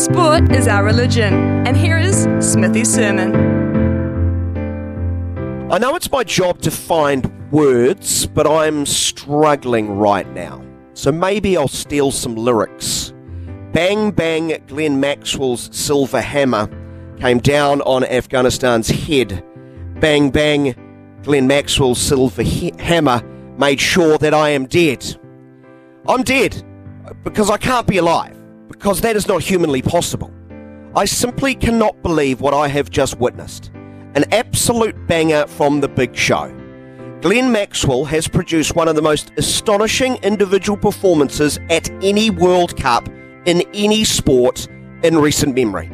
Sport is our religion, and here is Smithy's sermon. I know it's my job to find words, but I'm struggling right now. So maybe I'll steal some lyrics. Bang bang, Glenn Maxwell's silver hammer came down on Afghanistan's head. Bang bang, Glenn Maxwell's silver he- hammer made sure that I am dead. I'm dead because I can't be alive, because that is not humanly possible. I simply cannot believe what I have just witnessed. An absolute banger from the big show. Glenn Maxwell has produced one of the most astonishing individual performances at any World Cup in any sport in recent memory.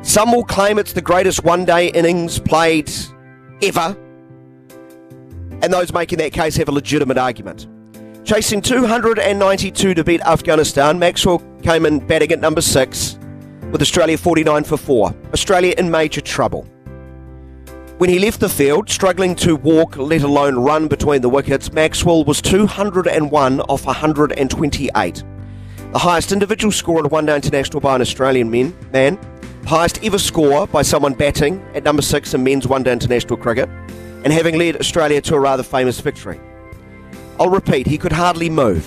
Some will claim it's the greatest one day innings played ever, and those making that case have a legitimate argument. Chasing 292 to beat Afghanistan, Maxwell came in batting at number six, with Australia 49 for 4. Australia in major trouble. When he left the field, struggling to walk, let alone run between the wickets, Maxwell was 201 off 128. The highest individual score in a one day international by an Australian man, man. Highest ever score by someone batting at number six in men's one day international cricket, and having led Australia to a rather famous victory. I'll repeat, he could hardly move,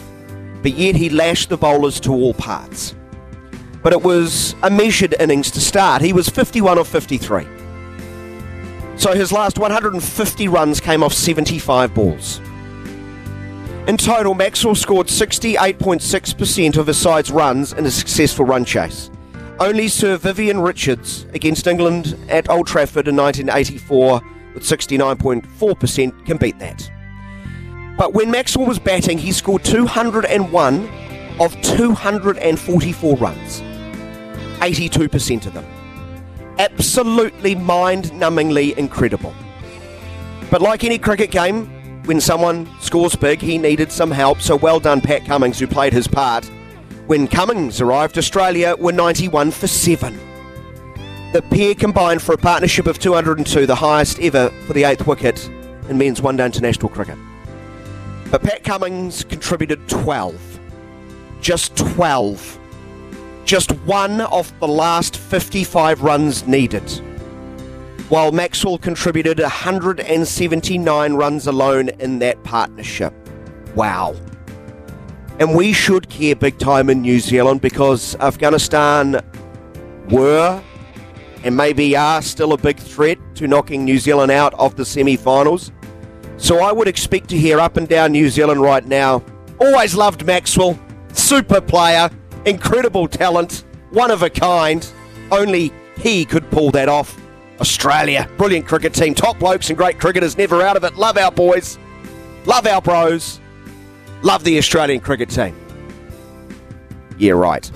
but yet he lashed the bowlers to all parts. But it was a measured innings to start. He was 51 of 53. So his last 150 runs came off 75 balls. In total, Maxwell scored 68.6% of his side's runs in a successful run chase. Only Sir Vivian Richards against England at Old Trafford in 1984 with 69.4% can beat that. But when Maxwell was batting, he scored 201 of 244 runs, 82% of them. Absolutely mind numbingly incredible. But like any cricket game, when someone scores big, he needed some help, so well done, Pat Cummins, who played his part. When Cummings arrived, Australia were 91 for 7. The pair combined for a partnership of 202, the highest ever for the eighth wicket in men's one day international cricket. But Pat Cummins contributed 12. Just 12. Just one of the last 55 runs needed. While Maxwell contributed 179 runs alone in that partnership. Wow. And we should care big time in New Zealand because Afghanistan were and maybe are still a big threat to knocking New Zealand out of the semi finals. So I would expect to hear up and down New Zealand right now. Always loved Maxwell, super player, incredible talent, one of a kind. Only he could pull that off. Australia, brilliant cricket team, top blokes and great cricketers, never out of it. Love our boys, love our bros, love the Australian cricket team. Yeah, right.